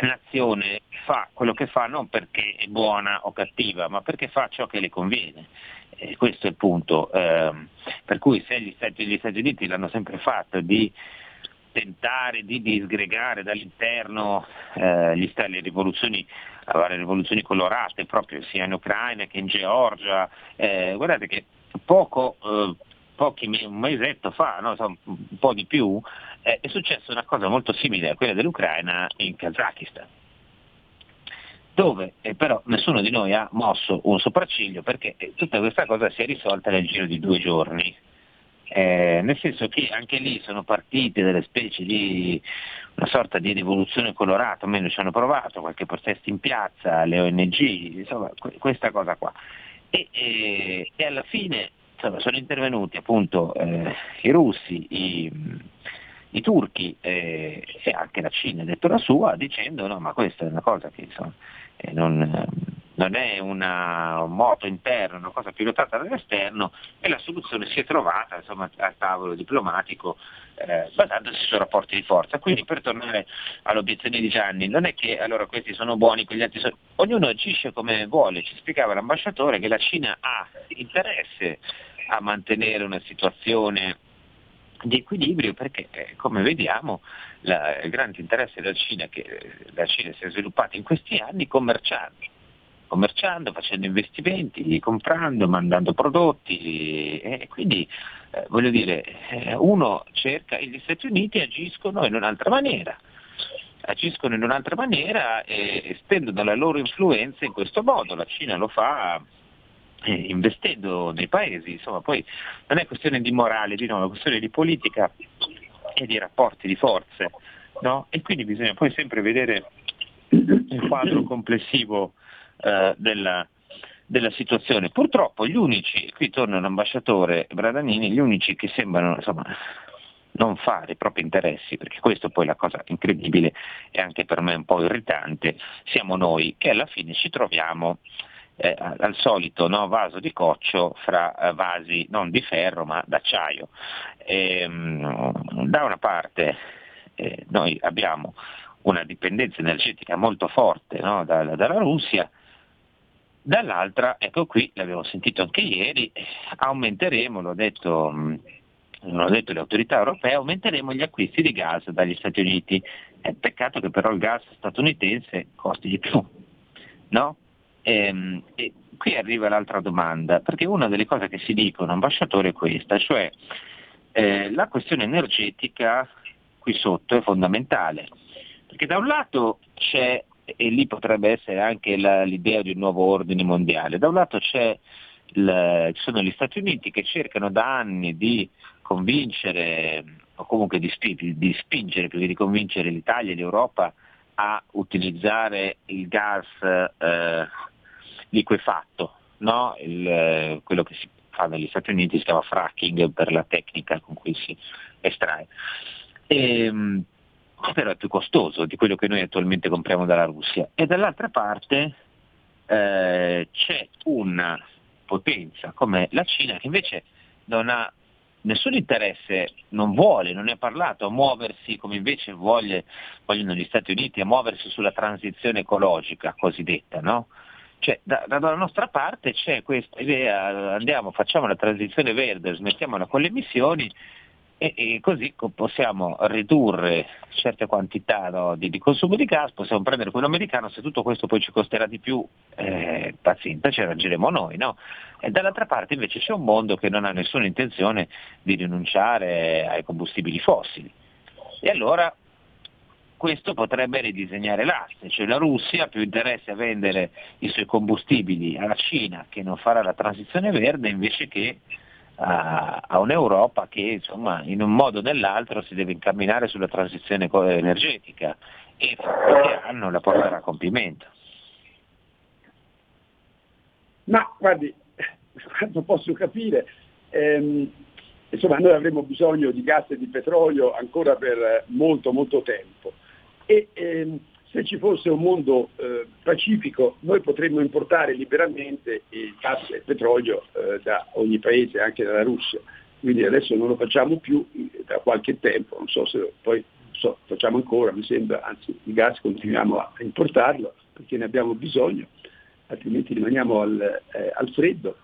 nazione fa quello che fa non perché è buona o cattiva, ma perché fa ciò che le conviene. E questo è il punto. Eh, per cui se gli Stati, gli Stati Uniti l'hanno sempre fatto di tentare di disgregare dall'interno eh, gli le rivoluzioni, le rivoluzioni colorate proprio sia in Ucraina che in Georgia. Eh, guardate che poco, eh, pochi, un mesetto fa, no, un po' di più, eh, è successa una cosa molto simile a quella dell'Ucraina in Kazakistan dove eh, però nessuno di noi ha mosso un sopracciglio perché eh, tutta questa cosa si è risolta nel giro di due giorni. Eh, nel senso che anche lì sono partite delle specie di una sorta di rivoluzione colorata, almeno ci hanno provato, qualche protesto in piazza, le ONG, insomma questa cosa qua. E, e, e alla fine insomma, sono intervenuti appunto eh, i russi, i, i turchi eh, e anche la Cina ha detto la sua dicendo no ma questa è una cosa che insomma, eh, non, non, è una, un moto interno, una cosa pilotata dall'esterno e la soluzione si è trovata insomma, al tavolo diplomatico eh, basandosi su rapporti di forza. Quindi per tornare all'obiezione di Gianni, non è che allora questi sono buoni, quegli altri sono... Ognuno agisce come vuole, ci spiegava l'ambasciatore che la Cina ha interesse a mantenere una situazione di equilibrio perché eh, come vediamo la, il grande interesse della Cina che eh, la Cina si è sviluppata in questi anni commerciando, commerciando, facendo investimenti, comprando, mandando prodotti e quindi eh, voglio dire eh, uno cerca, gli Stati Uniti agiscono in un'altra maniera. Agiscono in un'altra maniera e estendono la loro influenza in questo modo, la Cina lo fa eh, investendo nei paesi, insomma poi non è questione di morale, di no, è questione di politica e di rapporti di forze, no? e quindi bisogna poi sempre vedere il quadro complessivo eh, della, della situazione. Purtroppo gli unici, qui torna l'ambasciatore Bradanini, gli unici che sembrano insomma, non fare i propri interessi, perché questo poi è la cosa incredibile e anche per me un po' irritante, siamo noi che alla fine ci troviamo eh, al solito no, vaso di coccio fra eh, vasi non di ferro ma d'acciaio. E, ehm, da una parte eh, noi abbiamo una dipendenza energetica molto forte no, da, dalla Russia, dall'altra, ecco qui, l'abbiamo sentito anche ieri, aumenteremo, l'ho detto, l'ho detto le autorità europee, aumenteremo gli acquisti di gas dagli Stati Uniti. È peccato che però il gas statunitense costi di più, no? E, ehm, e qui arriva l'altra domanda, perché una delle cose che si dicono, ambasciatore, è questa, cioè eh, la questione energetica qui sotto è fondamentale, perché da un lato c'è, e lì potrebbe essere anche la, l'idea di un nuovo ordine mondiale, da un lato il, ci sono gli Stati Uniti che cercano da anni di convincere, o comunque di, di spingere più che di convincere l'Italia e l'Europa a utilizzare il gas eh, liquefatto, no? il, eh, quello che si fa negli Stati Uniti si chiama fracking per la tecnica con cui si estrae. E, ehm, però è più costoso di quello che noi attualmente compriamo dalla Russia. E dall'altra parte eh, c'è una potenza come la Cina che invece non ha nessun interesse, non vuole, non ne ha parlato a muoversi come invece voglie, vogliono gli Stati Uniti, a muoversi sulla transizione ecologica cosiddetta, no? Cioè, da, dalla nostra parte c'è questa idea, andiamo, facciamo la transizione verde, smettiamola con le emissioni e, e così possiamo ridurre certe quantità no, di, di, consumo di gas, possiamo prendere quello americano, se tutto questo poi ci costerà di più, eh, pazienza, ci arrangeremo noi. No? E dall'altra parte invece c'è un mondo che non ha nessuna intenzione di rinunciare ai combustibili fossili. E allora questo potrebbe ridisegnare l'asse, cioè la Russia ha più interesse a vendere i suoi combustibili alla Cina che non farà la transizione verde invece che a, a un'Europa che insomma, in un modo o nell'altro si deve incamminare sulla transizione energetica e fra qualche anno la porterà a compimento. Ma guardi, quanto posso capire, ehm, insomma noi avremo bisogno di gas e di petrolio ancora per molto molto tempo e ehm, se ci fosse un mondo eh, pacifico noi potremmo importare liberamente il gas e il petrolio eh, da ogni paese, anche dalla Russia. Quindi adesso non lo facciamo più da qualche tempo, non so se poi so, facciamo ancora, mi sembra, anzi il gas continuiamo a importarlo perché ne abbiamo bisogno, altrimenti rimaniamo al, eh, al freddo.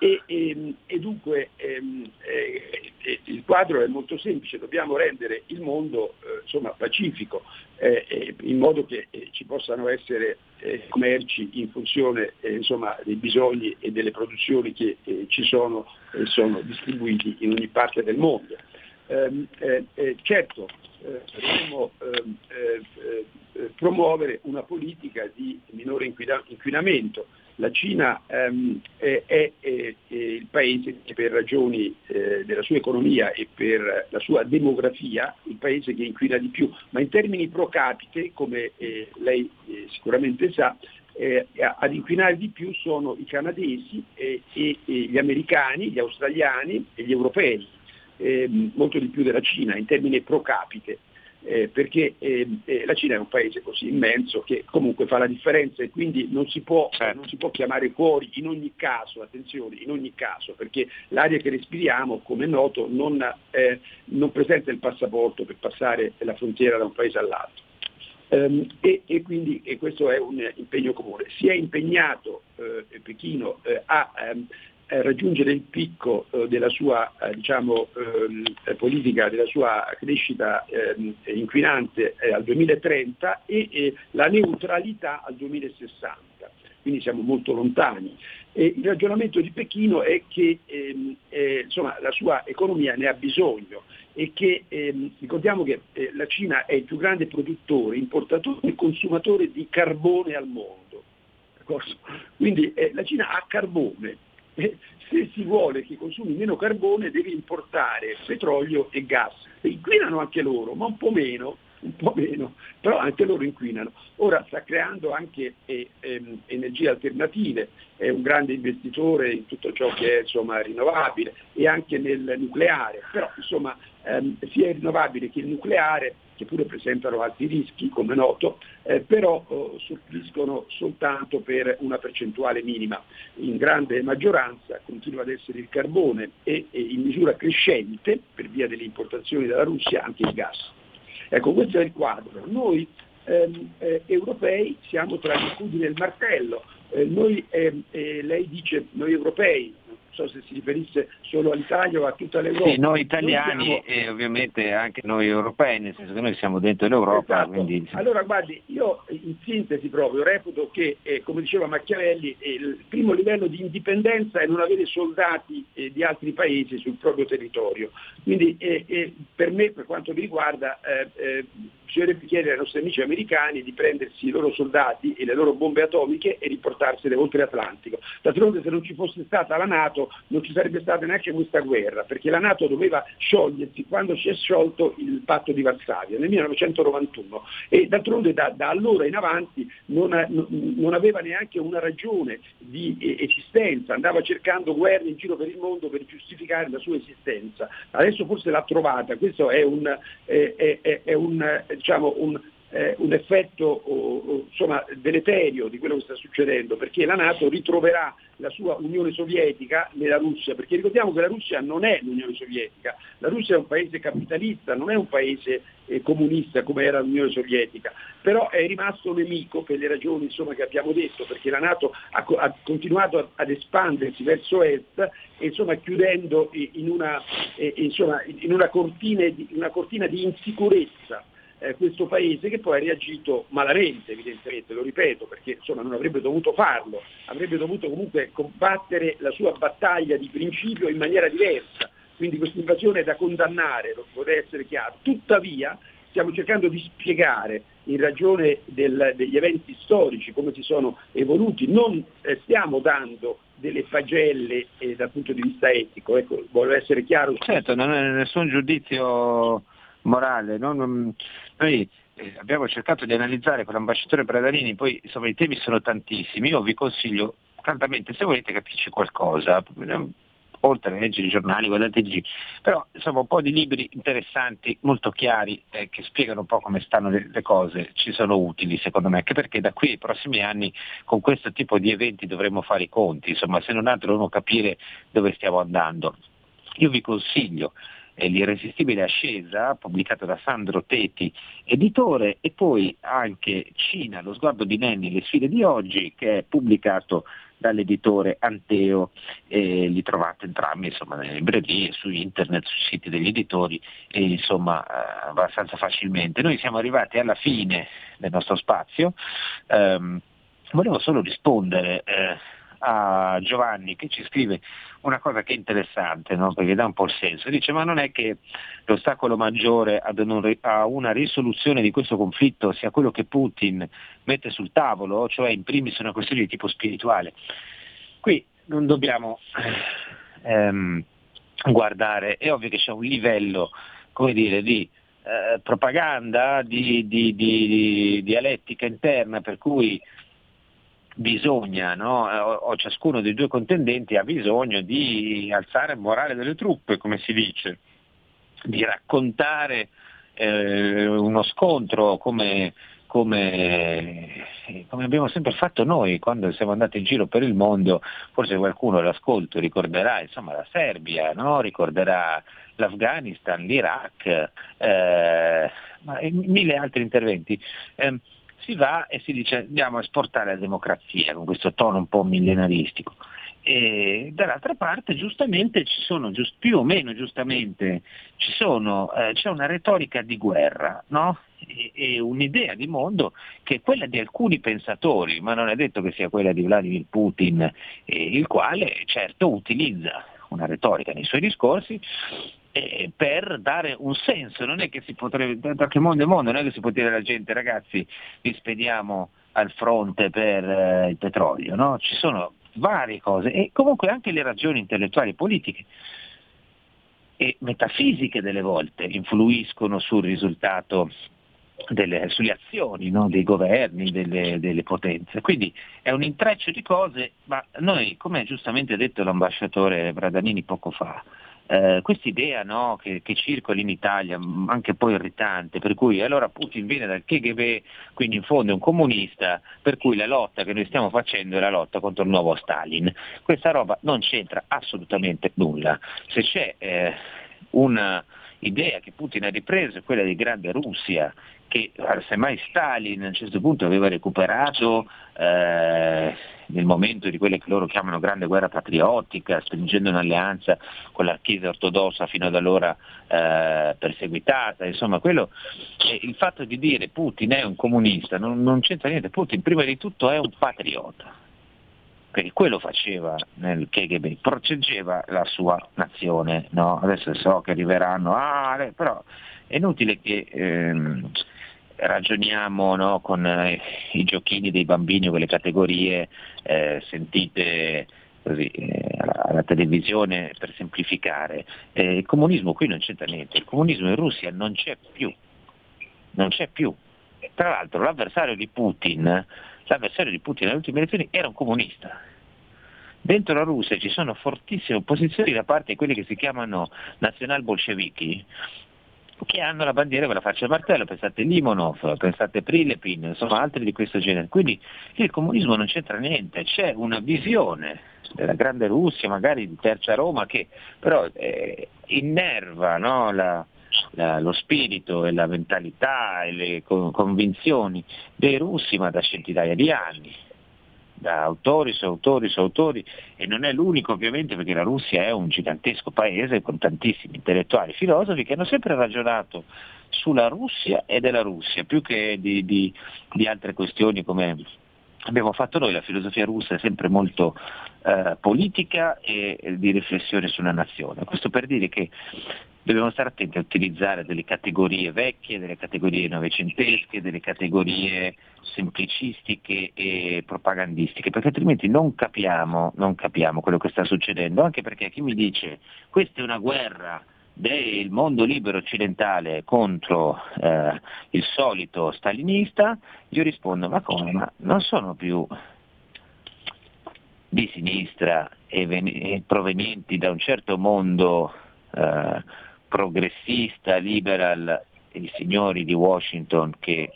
e, e, ehm, e dunque ehm, eh, il quadro è molto semplice, dobbiamo rendere il mondo eh, insomma, pacifico eh, eh in modo che eh, ci possano essere eh, commerci in funzione insomma, dei bisogni e delle produzioni che ci sono e sono distribuiti in ogni parte del mondo. Ehm, certo, dovremmo ehm, promuovere una politica di minore inquinamento la Cina ehm, è, è, è, il paese che per ragioni eh, della sua economia e per la sua demografia, il paese che inquina di più, ma in termini pro capite, come eh, lei eh, sicuramente sa, eh, ad inquinare di più sono i canadesi e, e, e gli americani, gli australiani e gli europei, ehm, molto di più della Cina in termini pro capite eh, perché eh, eh, la Cina è un paese così immenso che comunque fa la differenza e quindi non si, può, certo. non si può chiamare fuori in ogni caso, attenzione, in ogni caso, perché l'aria che respiriamo, come è noto, non, eh, non presenta il passaporto per passare la frontiera da un paese all'altro. Um, e, e, quindi e questo è un impegno comune. Si è impegnato eh, Pechino eh, a um, raggiungere il picco eh, della sua eh, diciamo, ehm, politica, della sua crescita ehm, inquinante al 2030 e la neutralità al 2060. Quindi siamo molto lontani. E il ragionamento di Pechino è che ehm, eh, insomma, la sua economia ne ha bisogno e che ehm, ricordiamo che eh, la Cina è il più grande produttore, importatore e consumatore di carbone al mondo. Quindi eh, la Cina ha carbone, se si vuole che consumi meno carbone deve importare petrolio e gas. Inquinano anche loro, ma un po' meno, un po' meno, però anche loro inquinano. Ora sta creando anche eh, ehm, energie alternative, è un grande investitore in tutto ciò che è insomma, rinnovabile e anche nel nucleare, però insomma ehm, sia il rinnovabile che il nucleare che pure presentano alti rischi, come noto, eh, però oh, suppliscono soltanto per una percentuale minima. In grande maggioranza continua ad essere il carbone e, e in misura crescente, per via delle importazioni dalla Russia, anche il gas. Ecco, questo è il quadro. Noi ehm, eh, europei siamo tra gli scudi del martello. Eh, noi, ehm, eh, lei dice noi europei, so se si riferisse solo all'Italia o a tutta l'Europa. Sì, noi italiani noi siamo... e ovviamente anche noi europei, nel senso che noi siamo dentro l'Europa. Esatto. Quindi... Allora guardi, io in sintesi proprio reputo che, eh, come diceva Machiavelli, eh, il primo livello di indipendenza è non avere soldati eh, di altri paesi sul proprio territorio. Quindi eh, eh, per me, per quanto mi riguarda, bisognerebbe chiedere ai nostri amici americani di prendersi i loro soldati e le loro bombe atomiche e riportarsele oltre l'Atlantico. D'altronde se non ci fosse stata la Nato non ci sarebbe stata neanche questa guerra, perché la Nato doveva sciogliersi quando si è sciolto il patto di Varsavia nel 1991 e d'altronde da, da allora in avanti non, non, aveva neanche una ragione di esistenza, andava cercando guerre in giro per il mondo per giustificare la sua esistenza. Adesso forse l'ha trovata, questo è un, è, è, è un diciamo, un, eh, un effetto insomma, deleterio di quello che sta succedendo, perché la Nato ritroverà la sua Unione Sovietica nella Russia, perché ricordiamo che la Russia non è l'Unione Sovietica, la Russia è un paese capitalista, non è un paese eh, comunista come era l'Unione Sovietica, però è rimasto nemico per le ragioni insomma, che abbiamo detto, perché la Nato ha, ha continuato a, ad espandersi verso est e insomma, chiudendo in una, eh, insomma, in una, cortina, una cortina di insicurezza eh, questo paese che poi ha reagito malamente evidentemente, lo ripeto, perché insomma, non avrebbe dovuto farlo, avrebbe dovuto comunque combattere la sua battaglia di principio in maniera diversa. Quindi questa invasione è da condannare, vorrei essere chiaro. Tuttavia stiamo cercando di spiegare in ragione del, degli eventi storici come si sono evoluti, non eh, stiamo dando delle pagelle eh, dal punto di vista etico, ecco, voglio essere chiaro. Certo, non è nessun giudizio morale. No? Noi eh, abbiamo cercato di analizzare con l'ambasciatore Bradalini, poi insomma i temi sono tantissimi, io vi consiglio caldamente se volete capirci qualcosa, oltre a leggere i giornali, guardate il però insomma un po' di libri interessanti, molto chiari, eh, che spiegano un po' come stanno le, le, cose, ci sono utili secondo me, anche perché da qui ai prossimi anni con questo tipo di eventi dovremo fare i conti, insomma se non altro dovremo capire dove stiamo andando. Io vi consiglio L'irresistibile ascesa, pubblicato da Sandro Teti, editore, e poi anche Cina, lo sguardo di Nenni, le sfide di oggi, che è pubblicato dall'editore Anteo, eh, li trovate entrambi insomma, nelle librerie, su internet, sui siti degli editori, e, insomma eh, abbastanza facilmente. Noi siamo arrivati alla fine del nostro spazio, ehm, volevo solo rispondere eh, a Giovanni che ci scrive una cosa che è interessante, no? perché dà un po' il senso, dice ma non è che l'ostacolo maggiore a una risoluzione di questo conflitto sia quello che Putin mette sul tavolo, cioè in primis una questione di tipo spirituale. Qui non dobbiamo ehm, guardare, è ovvio che c'è un livello come dire, di eh, propaganda, di, di, di, di dialettica interna per cui bisogna, no? o, o, ciascuno dei due contendenti ha bisogno di alzare il morale delle truppe, come si dice, di raccontare eh, uno scontro come, come, come, abbiamo sempre fatto noi quando siamo andati in giro per il mondo, forse qualcuno all'ascolto ricorderà insomma, la Serbia, no? ricorderà l'Afghanistan, l'Iraq, eh, ma, mille altri interventi. Eh, si va e si dice andiamo a esportare la democrazia con questo tono un po' millenaristico. E dall'altra parte giustamente ci sono, giust, più o meno giustamente, sono, eh, c'è una retorica di guerra no? e, e, un'idea di mondo che è quella di alcuni pensatori, ma non è detto che sia quella di Vladimir Putin, eh, il quale certo utilizza una retorica nei suoi discorsi eh, per dare un senso, non è che si potrebbe, da che mondo è mondo, non è che si può dire alla gente ragazzi vi spediamo al fronte per eh, il petrolio, no? ci sono varie cose e comunque anche le ragioni intellettuali e politiche e metafisiche delle volte influiscono sul risultato delle, sulle azioni no? dei governi, delle, delle, potenze. Quindi è un intreccio di cose, ma noi, come giustamente ha detto l'ambasciatore Bradanini poco fa, eh, questa idea no, che, che circola in Italia, anche poi irritante, per cui allora Putin viene dal KGB, quindi in fondo è un comunista, per cui la lotta che noi stiamo facendo è la lotta contro il nuovo Stalin. Questa roba non c'entra assolutamente nulla. Se c'è eh, una idea che Putin ha ripreso è quella di grande Russia, che semmai Stalin a un certo punto aveva recuperato eh, nel momento di quelle che loro chiamano grande guerra patriottica, stringendo un'alleanza con la Chiesa ortodossa fino ad allora eh, perseguitata, insomma quello, eh, il fatto di dire Putin è un comunista non, non c'entra niente, Putin prima di tutto è un patriota, perché quello faceva nel KGB, proteggeva la sua nazione, no? adesso so che arriveranno, ah, però è inutile che ehm, ragioniamo no, con eh, i giochini dei bambini o quelle categorie eh, sentite così, eh, alla, televisione per semplificare. Eh, il comunismo qui non c'entra niente, il comunismo in Russia non c'è più, non c'è più. Tra l'altro l'avversario di Putin, l'avversario di Putin alle ultime elezioni era un comunista. Dentro la Russia ci sono fortissime opposizioni da parte di quelli che si chiamano nazional bolscevichi, che hanno la bandiera con la faccia del martello, pensate Limonov, pensate Prilepin, insomma altri di questo genere. Quindi il comunismo non c'entra niente, c'è una visione della grande Russia, magari di terza Roma, che però eh, innerva no, la, la, lo spirito e la mentalità e le convinzioni dei russi ma da centinaia di anni da autori su autori su autori e non è l'unico ovviamente perché la Russia è un gigantesco paese con tantissimi intellettuali filosofi che hanno sempre ragionato sulla Russia e della Russia più che di, di, di altre questioni come abbiamo fatto noi, la filosofia russa è sempre molto eh, politica e, e di riflessione su una nazione. Questo per dire che dobbiamo stare attenti a utilizzare delle categorie vecchie, delle categorie novecentesche, delle categorie semplicistiche e propagandistiche, perché altrimenti non capiamo, non capiamo quello che sta succedendo, anche perché chi mi dice questa è una guerra del mondo libero occidentale contro eh, il solito stalinista, io rispondo ma come? Ma non sono più di sinistra e, ven- e provenienti da un certo mondo eh, progressista, liberal, i signori di Washington che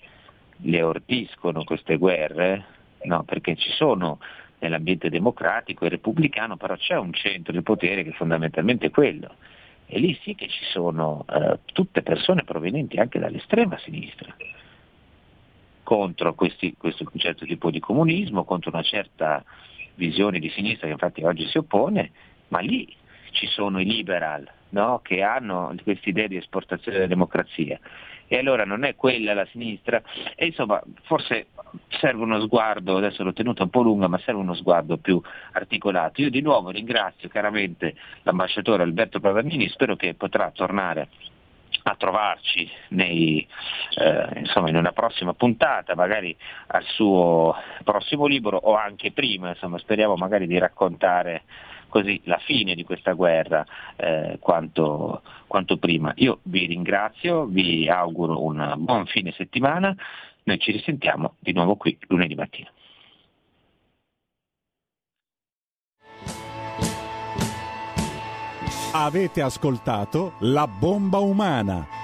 le ordiscono queste guerre, no, perché ci sono nell'ambiente democratico e repubblicano, però c'è un centro di potere che fondamentalmente è quello. E lì sì che ci sono eh, tutte persone provenienti anche dall'estrema sinistra contro questi, questo certo tipo di comunismo, contro una certa visioni di sinistra che infatti oggi si oppone, ma lì ci sono i liberal no? che hanno questa idea di esportazione della democrazia. E allora non è quella la sinistra, e insomma forse serve uno sguardo, adesso l'ho tenuta un po' lunga, ma serve uno sguardo più articolato. Io di nuovo ringrazio chiaramente l'ambasciatore Alberto Pavernini, spero che potrà tornare a trovarci nei, eh, insomma, in una prossima puntata, magari al suo prossimo libro o anche prima, insomma, speriamo magari di raccontare così la fine di questa guerra eh, quanto, quanto prima. Io vi ringrazio, vi auguro un buon fine settimana, noi ci risentiamo di nuovo qui lunedì mattina. Avete ascoltato La bomba umana